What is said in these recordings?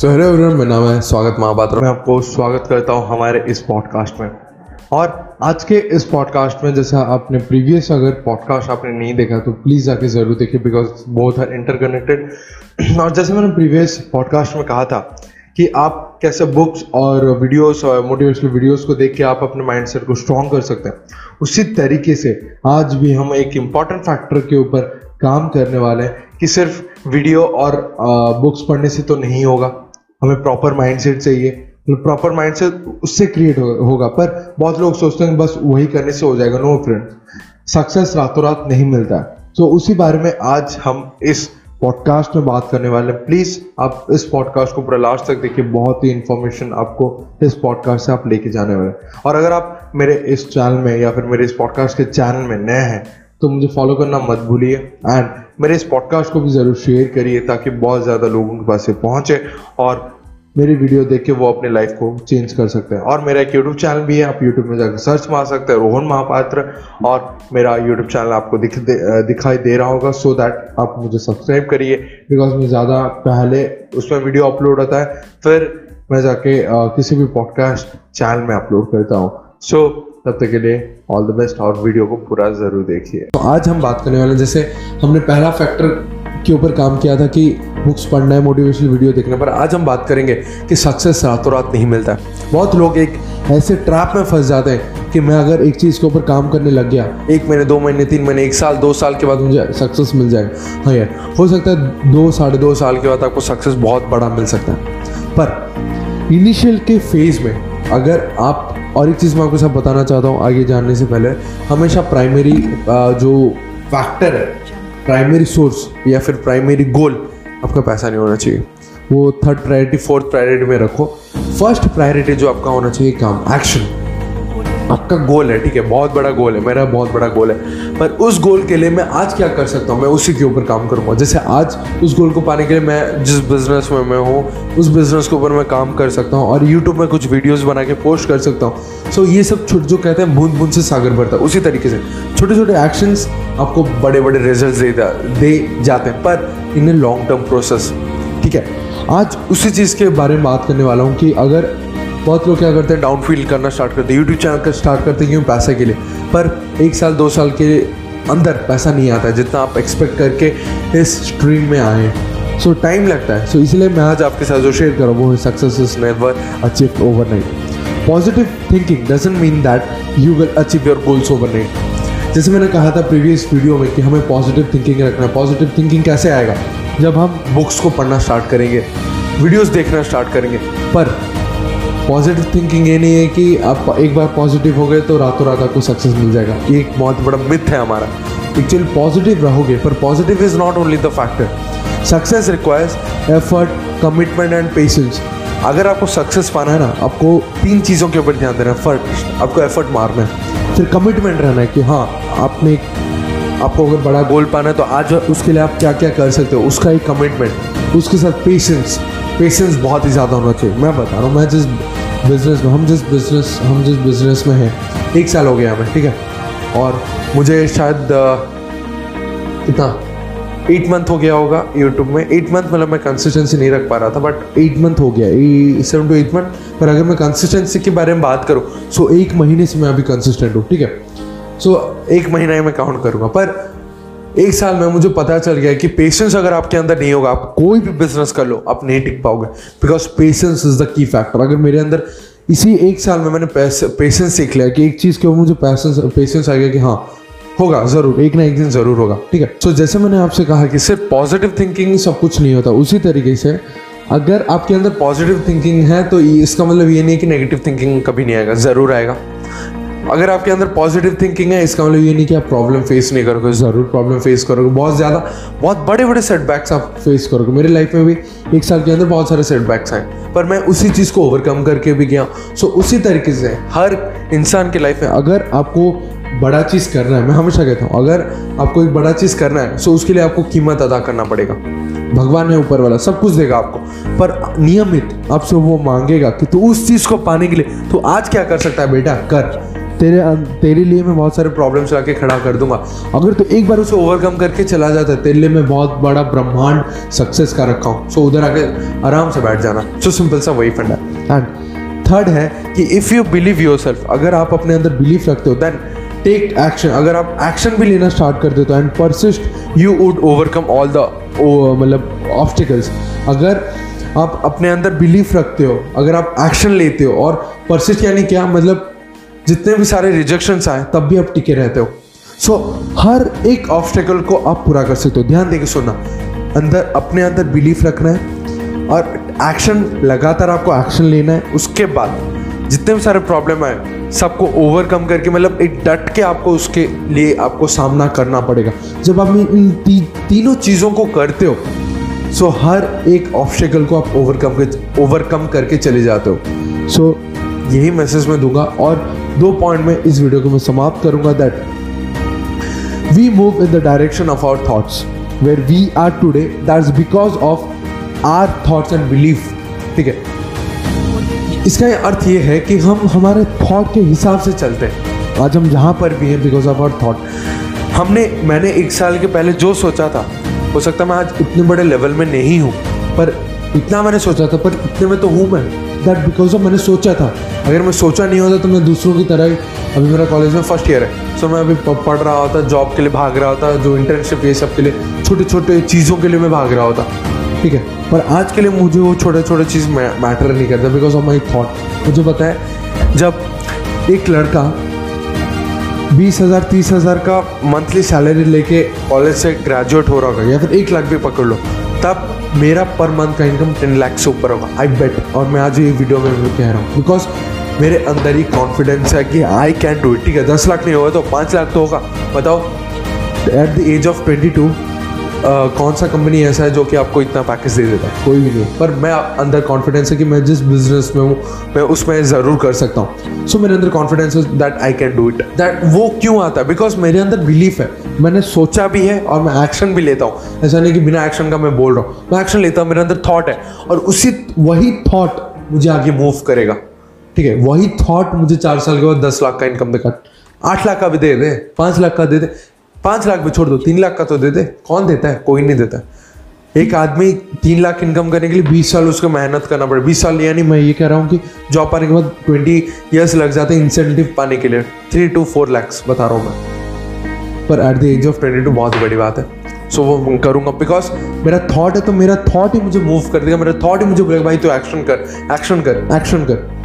So hello everyone मेरा नाम है स्वागत महापात्र। मैं आपको स्वागत करता हूँ हमारे इस पॉडकास्ट में। और आज के इस पॉडकास्ट में जैसा आपने प्रीवियस अगर पॉडकास्ट आपने नहीं देखा तो प्लीज़ जाके ज़रूर देखिए बिकॉज़ बोथ आर इंटरकनेक्टेड और जैसे मैंने प्रीवियस पॉडकास्ट में कहा था कि आप कैसे बुक्स और वीडियोस और मोटिवेशनल वीडियोस को देख के आप अपने माइंडसेट को स्ट्रॉन्ग कर सकते हैं। उसी तरीके से आज भी हम एक इंपॉर्टेंट फैक्टर के ऊपर काम करने वाले हैं कि सिर्फ़ वीडियो और बुक्स पढ़ने से तो नहीं होगा। हमें प्रॉपर माइंडसेट चाहिए। प्रॉपर माइंड माइंडसेट उससे क्रिएट हो, होगा पर बहुत लोग सोचते हैं बस वही करने से हो जाएगा। नो फ्रेंड सक्सेस रातों रात नहीं मिलता। है तो उसी बारे में आज हम इस पॉडकास्ट में बात करने वाले हैं। प्लीज़ आप इस पॉडकास्ट को पूरा लास्ट तक देखिए। बहुत ही इन्फॉर्मेशन आपको इस पॉडकास्ट से आप लेके जाने वाले और अगर आप मेरे इस चैनल में या फिर मेरे इस पॉडकास्ट के चैनल में नए हैं तो मुझे फॉलो करना मत भूलिए। एंड मेरे इस पॉडकास्ट को भी ज़रूर शेयर करिए ताकि बहुत ज़्यादा लोगों के पास ये पहुँचे और मेरी वीडियो देख के वो अपने लाइफ को चेंज कर सकते हैं। और मेरा एक यूट्यूब चैनल भी है आप यूट्यूब में जाकर सर्च मार सकते हैं रोहन महापात्र। और मेरा यूट्यूब चैनल आपको दिख दे, दिखाई दे रहा होगा सो दैट आप मुझे सब्सक्राइब करिए। बिकॉज़ मैं ज़्यादा पहले उसमें वीडियो अपलोड होता है फिर मैं जाके आ, किसी भी पॉडकास्ट चैनल में अपलोड करता हूँ। सो so, तब तक के लिए ऑल द बेस्ट और वीडियो को पूरा ज़रूर देखिए। तो आज हम बात करने वाले हैं, जैसे हमने पहला फैक्टर के ऊपर काम किया था कि बुक्स पढ़ना है मोटिवेशनल वीडियो देखने पर आज हम बात करेंगे कि सक्सेस रातों रात नहीं मिलता बहुत लोग एक ऐसे ट्रैप में फंस जाते हैं कि मैं अगर एक चीज़ के ऊपर काम करने लग गया, एक महीने, दो महीने, तीन महीने, एक साल, दो साल के बाद मुझे सक्सेस मिल जाएगा हाँ यार, हो सकता है दो, साढ़े दो साल के बाद आपको सक्सेस बहुत बड़ा मिल सकता है। पर इनिशियल के फ़ेज़ में अगर आप और एक चीज़ मैं आपको सब बताना चाहता हूँ, आगे जानने से पहले, हमेशा प्राइमरी जो फैक्टर है प्राइमरी सोर्स या फिर प्राइमरी गोल आपका पैसा नहीं होना चाहिए। वो थर्ड प्रायोरिटी फोर्थ प्रायोरिटी में रखो। फ़र्स्ट प्रायोरिटी जो आपका होना चाहिए, काम एक्शन आपका गोल है, ठीक है? बहुत बड़ा गोल है, मेरा बहुत बड़ा गोल है। पर उस गोल के लिए मैं आज क्या कर सकता हूँ? मैं उसी के ऊपर काम करूँगा। जैसे आज उस गोल को पाने के लिए मैं जिस बिज़नेस में मैं हूँ, उस बिज़नेस के ऊपर मैं काम कर सकता हूँ और यूट्यूब में कुछ वीडियोज़ बना के पोस्ट कर सकता हूँ। सो ये सब छोटे, जो कहते हैं बूंद बूंद से सागर भरता है, उसी तरीके से। छोटे छोटे एक्शंस आपको बड़े बड़े रिज़ल्ट दे दे जाते हैं, पर इन लॉन्ग टर्म प्रोसेस ठीक है? आज उसी चीज़ के बारे में बात करने वाला हूँ कि अगर बहुत लोग क्या करते हैं डाउन फील करना स्टार्ट करते हैं। यूट्यूब चैनल का स्टार्ट करते हैं क्यों? पैसे के लिए। पर एक साल दो साल के अंदर पैसा नहीं आता है जितना आप एक्सपेक्ट करके इस स्ट्रीम में आए सो टाइम लगता है। सो so, इसलिए मैं आज आपके साथ जो शेयर कर रहा हूँ वो success is never achieve overnight positive thinking doesn't mean that you will achieve your goals overnight जैसे मैंने कहा था प्रीवियस वीडियो में कि हमें पॉजिटिव थिंकिंग रखना है। पॉजिटिव थिंकिंग कैसे आएगा? जब हम बुक्स को पढ़ना स्टार्ट करेंगे वीडियोस देखना स्टार्ट करेंगे। पर पॉजिटिव थिंकिंग ये नहीं है कि आप एक बार पॉजिटिव हो गए तो रातों रात आपको सक्सेस मिल जाएगा। ये एक बहुत बड़ा मिथ है हमारा। एक्चुअली पॉजिटिव रहोगे, पर positive is not only the factor success requires effort commitment and patience अगर आपको सक्सेस पाना है ना, आपको तीन चीज़ों के ऊपर ध्यान देना है। फ़र्स्ट आपको एफर्ट मारना है। फिर कमिटमेंट रहना है कि हाँ आपने आपको अगर बड़ा गोल पाना है तो आज उसके लिए आप क्या क्या कर सकते हो? उसका एक कमिटमेंट उसके साथ पेशेंस पेशेंस बहुत ही ज़्यादा होना चाहिए। मैं बता रहा हूँ, मैं जिस बिज़नेस में हम जिस बिज़नेस हम जिस बिज़नेस में हैं एक साल हो गया हमें ठीक है? और मुझे शायद कितना एट मंथ हो गया होगा यूट्यूब में। एट मंथ मतलब मैं कंसिस्टेंसी नहीं रख पा रहा था बट एट मंथ हो गया सेवन टू एट मंथ पर अगर मैं कंसिस्टेंसी के बारे में बात करूँ सो so, एक महीने से मैं अभी कंसिस्टेंट हूँ ठीक है? सो so, एक महीना ही मैं काउंट करूँगा। पर एक साल में मुझे पता चल गया कि पेशेंस अगर आपके अंदर नहीं होगा आप कोई भी बिज़नेस कर लो आप नहीं टिक पाओगे। Because patience is the key factor अगर मेरे अंदर इसी एक साल में मैंने पेशेंस सीख लिया कि एक चीज़ के ऊपर मुझे पेशेंस पेशेंस आ गया कि हाँ होगा ज़रूर एक ना एक दिन ज़रूर होगा ठीक है? सो so, जैसे मैंने आपसे कहा कि सिर्फ़ पॉजिटिव थिंकिंग सब कुछ नहीं होता उसी तरीके से अगर आपके अंदर पॉजिटिव थिंकिंग है तो इसका मतलब ये नहीं कि नेगेटिव थिंकिंग कभी नहीं आएगा ज़रूर आएगा। अगर आपके अंदर पॉजिटिव थिंकिंग है, इसका मतलब ये नहीं कि आप प्रॉब्लम फेस नहीं करोगे, ज़रूर प्रॉब्लम फेस करोगे। बहुत ज़्यादा, बहुत बड़े बड़े सेटबैक्स आप फेस करोगे। मेरी लाइफ में भी एक साल के अंदर बहुत सारे सेटबैक्स आए, पर मैं उसी चीज़ को ओवरकम करके भी गया। सो उसी तरीके से हर इंसान के लाइफ में अगर आपको बड़ा चीज़ करना है, मैं हमेशा कहता हूँ, अगर आपको एक बड़ा चीज़ करना है सो उसके लिए आपको कीमत अदा करना पड़ेगा। भगवान है ऊपर वाला, सब कुछ देगा आपको। पर नियमित आपसे वो मांगेगा कि तू उस चीज़ को पाने के लिए तो आज क्या कर सकता है बेटा? कर। तेरे तेरे लिए मैं बहुत सारे प्रॉब्लम्स ला के खड़ा कर दूँगा। अगर तो एक बार उसे ओवरकम करके चला जाता है तेरे लिए मैं बहुत बड़ा ब्रह्मांड सक्सेस का रखा हूँ। सो उधर आके आराम से बैठ जाना। सो सिंपल सा वही फंडा। एंड थर्ड है कि if you believe your self अगर आप अपने अंदर बिलीव रखते हो देन टेक एक्शन अगर आप एक्शन भी लेना स्टार्ट कर देते हो and persist you would overcome all the मतलब ऑब्स्टिकल्स अगर आप अपने अंदर बिलीफ रखते हो, अगर आप एक्शन लेते हो, और परसिस्ट यानी क्या? मतलब जितने भी सारे रिजेक्शंस आए तब भी आप टिके रहते हो। सो so, हर एक ऑब्स्टेकल को आप पूरा कर सकते हो। ध्यान देके सुनना। अंदर अपने अंदर बिलीफ रखना है और एक्शन लगातार आपको एक्शन लेना है। उसके बाद जितने भी सारे प्रॉब्लम आए सबको ओवरकम करके मतलब एक डट के आपको उसके लिए आपको सामना करना पड़ेगा। जब आप इन ती, तीनों चीज़ों को करते हो सो हर एक ऑब्स्टेकल को आप ओवरकम कर ओवरकम करके चले जाते हो। सो यही मैसेज मैं दूँगा और दो पॉइंट में इस वीडियो को मैं समाप्त करूँगा that we move in the direction of our thoughts where we are today that because of our thoughts and belief ठीक है? इसका अर्थ ये है कि हम हमारे थॉट के हिसाब से चलते हैं। आज हम जहाँ पर भी हैं बिकॉज़ ऑफ़ आवर थॉट हमने, मैंने एक साल के पहले जो सोचा था, हो सकता मैं आज इतने बड़े लेवल में नहीं हूँ, पर इतना मैंने सोचा था, पर इतने में तो हूँ मैं दैट बिकॉज़ ऑफ़ मैंने सोचा था। अगर मैं सोचा नहीं होता तो मैं दूसरों की तरह अभी मेरा कॉलेज में फ़र्स्ट ईयर है। सो मैं अभी पढ़ रहा होता जॉब के लिए भाग रहा होता, जो इंटर्नशिप ये सब के लिए छोटे छोटे चीज़ों के लिए मैं भाग रहा होता। ठीक है? पर आज के लिए मुझे वो छोटे छोटे चीज़ मैटर नहीं करता बिकॉज़ ऑफ़ माई थॉट मुझे पता है, जब एक लड़का बीस हज़ार, तीस हज़ार का मंथली सैलरी लेके कॉलेज से ग्रेजुएट हो रहा होगा, या फिर एक लाख भी पकड़ लो तब मेरा पर मंथ का इनकम टेन लाख से ऊपर होगा आई बेट और मैं आज ये वीडियो में कह रहा हूँ बिकॉज़ मेरे अंदर ही कॉन्फिडेंस है कि आई कैन डू इट ठीक है, दस लाख नहीं होगा तो पाँच लाख तो होगा। बताओ at the age of twenty two कौन सा कंपनी ऐसा है जो कि आपको इतना पैकेज दे देता है? कोई भी नहीं। पर मैं अंदर कॉन्फिडेंस है कि मैं जिस बिज़नेस में हूँ मैं उसमें ज़रूर कर सकता हूँ। सो so, मेरे अंदर कॉन्फिडेंस है that I can do it that वो क्यों आता है? बिकॉज़ मेरे अंदर बिलीफ है। मैंने सोचा भी है और मैं एक्शन भी लेता हूँ। ऐसा नहीं कि बिना एक्शन का मैं बोल रहा हूँ। मैं एक्शन लेता हूँ मेरे अंदर थॉट है। और उसी वही थॉट मुझे आगे मूव करेगा। ठीक है? वही थॉट मुझे चार साल के बाद दस लाख का इनकम देगा आठ लाख का भी दे दे पाँच लाख का दे दे। पाँच लाख भी छोड़ दो, तीन लाख का तो दे दे। कौन देता है? कोई नहीं देता। एक आदमी तीन लाख इनकम करने के लिए बीस साल उसको मेहनत करना पड़े। बीस साल, यानी मैं ये कह रहा हूँ कि जॉब पाने के बाद ट्वेंटी ईयर्स लग जाते हैं इंसेंटिव पाने के लिए। थ्री टू फोर लैक्स बता रहा हूँ मैं। पर at the age of twenty two बहुत बड़ी बात है। सो वो करूँगा। बिकॉज़ मेरा थॉट है तो मेरा थॉट ही मुझे मूव कर देगा। मेरा थॉट ही मुझे बोलेगा, भाई तो एक्शन कर एक्शन कर एक्शन कर।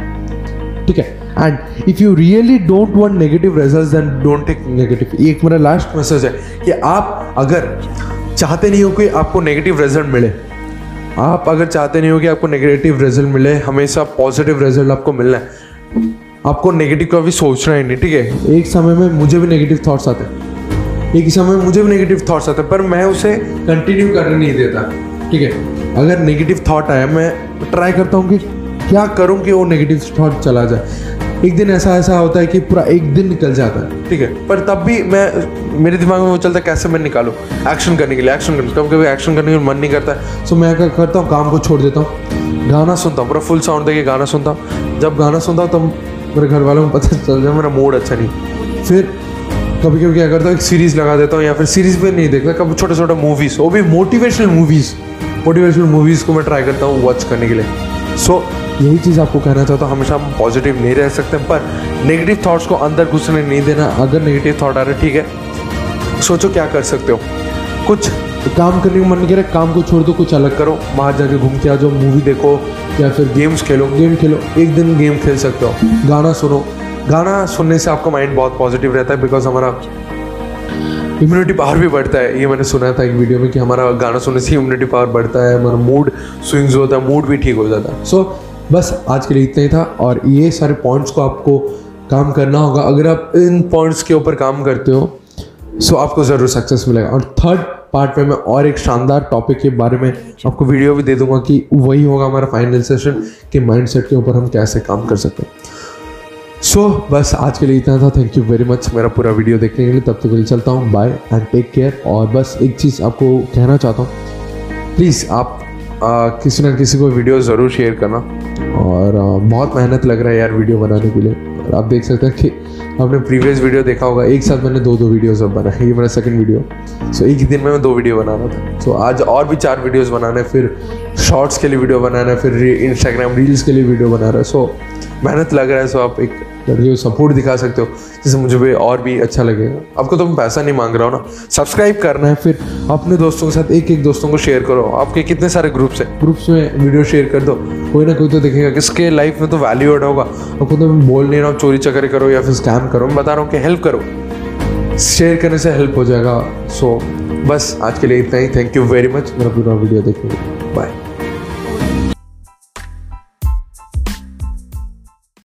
ठीक है? And if you really don't want negative results then don't take negative एक मेरा लास्ट मैसेज है कि आप अगर चाहते नहीं हो कि आपको नेगेटिव रिज़ल्ट मिले, आप अगर चाहते नहीं हो कि आपको नेगेटिव रिज़ल्ट मिले, हमेशा पॉजिटिव रिज़ल्ट आपको मिलना है। आपको नेगेटिव का भी सोचना ही नहीं, ठीक है? एक समय में मुझे भी नेगेटिव थॉट्स आते एक समय में मुझे भी नेगेटिव थॉट्स आते पर मैं उसे कंटिन्यू करने नहीं देता, ठीक है? अगर नेगेटिव थॉट आया, मैं ट्राई करता हूँ कि क्या करूँ कि वो नेगेटिव थॉट चला जाए? एक दिन ऐसा ऐसा होता है कि पूरा एक दिन निकल जाता है ठीक है? पर तब भी मैं मेरे दिमाग में वो चलता है कैसे मैं निकालूँ? एक्शन करने के लिए एक्शन करने कभी कभी एक्शन करने के मन नहीं करता है। सो मैं क्या करता हूँ काम को छोड़ देता हूँ। गाना सुनता हूँ पूरा फुल साउंड देके गाना सुनता हूँ। जब गाना सुनता हूँ तब मेरे घर वालों को पता चल जाए मेरा मूड अच्छा नहीं। फिर कभी कभी क्या करता हूँ एक सीरीज़ लगा देता हूँ या फिर सीरीज़ भी नहीं देखता कभी छोटे छोटे मूवीज़ वो भी मोटिवेशनल मूवीज़ मोटिवेशनल मूवीज़ को मैं ट्राई करता हूँ वॉच करने के लिए। सो so, यही चीज़ आपको कहना चाहता हूँ हमेशा हम पॉजिटिव नहीं रह सकते पर नेगेटिव थॉट्स को अंदर घुसने नहीं देना। अगर नेगेटिव थॉट आ रहे ठीक है? सोचो क्या कर सकते हो। कुछ काम करने का मन करे काम को छोड़ दो कुछ अलग करो। बाहर जाके घूम के आ जाओ मूवी देखो या फिर गेम्स खेलो। गेम खेलो एक दिन गेम खेल सकते हो। गाना सुनो। गाना सुनने से आपका माइंड बहुत पॉजिटिव रहता है बिकॉज़ हमारा इम्यूनिटी पावर भी बढ़ता है। ये मैंने सुना था एक वीडियो में कि हमारा गाना सुनने से इम्यूनिटी पावर बढ़ता है हमारा मूड स्विंग्स होता है मूड भी ठीक हो जाता है। सो so, बस आज के लिए इतना ही था और ये सारे पॉइंट्स को आपको काम करना होगा। अगर आप इन पॉइंट्स के ऊपर काम करते हो सो आपको ज़रूर सक्सेस मिलेगा। और थर्ड पार्ट में मैं और एक शानदार टॉपिक के बारे में आपको वीडियो भी दे दूँगा कि वही होगा हमारा फाइनल सेशन कि माइंडसेट के ऊपर हम कैसे काम कर सकते हैं। सो so, बस आज के लिए इतना था। थैंक यू वेरी मच मेरा पूरा वीडियो देखने के लिए। तब तक के लिए चलता हूँ। बाय एंड टेक केयर और बस एक चीज़ आपको कहना चाहता हूँ। प्लीज़ आप आ, किसी ना किसी को वीडियो ज़रूर शेयर करना। और बहुत मेहनत लग रहा है यार वीडियो बनाने के लिए। और आप देख सकते हैं कि आपने प्रीवियस वीडियो देखा होगा, एक साथ मैंने दो दो वीडियोस अब बनाए, ये मेरा सेकंड वीडियो सो एक ही दिन में मैं दो वीडियो बना रहा था। सो आज और भी चार वीडियोस बनाने, फिर शॉर्ट्स के लिए वीडियो बनाना, फिर इंस्टाग्राम रील्स के लिए वीडियो बना रहा है। सो मेहनत लग रहा है। सो आप एक करके सपोर्ट दिखा सकते हो। जिससे मुझे भी और भी अच्छा लगेगा। आपको तो मैं पैसा नहीं मांग रहा हूँ ना। सब्सक्राइब करना है, फिर अपने दोस्तों के साथ एक एक दोस्तों को शेयर करो। आपके कितने सारे ग्रुप्स हैं? ग्रुप्स में वीडियो शेयर कर दो। कोई ना कोई तो देखेगा किसके लाइफ में तो वैल्यू एड होगा। आपको तो मैं बोल नहीं रहा हूँ, चोरी चकरी करो या फिर स्कैम करो। मैं बता रहा हूँ कि हेल्प करो। शेयर करने से हेल्प हो जाएगा। सो बस आज के लिए इतना ही। थैंक यू वेरी मच मेरा पूरा वीडियो देखने बाय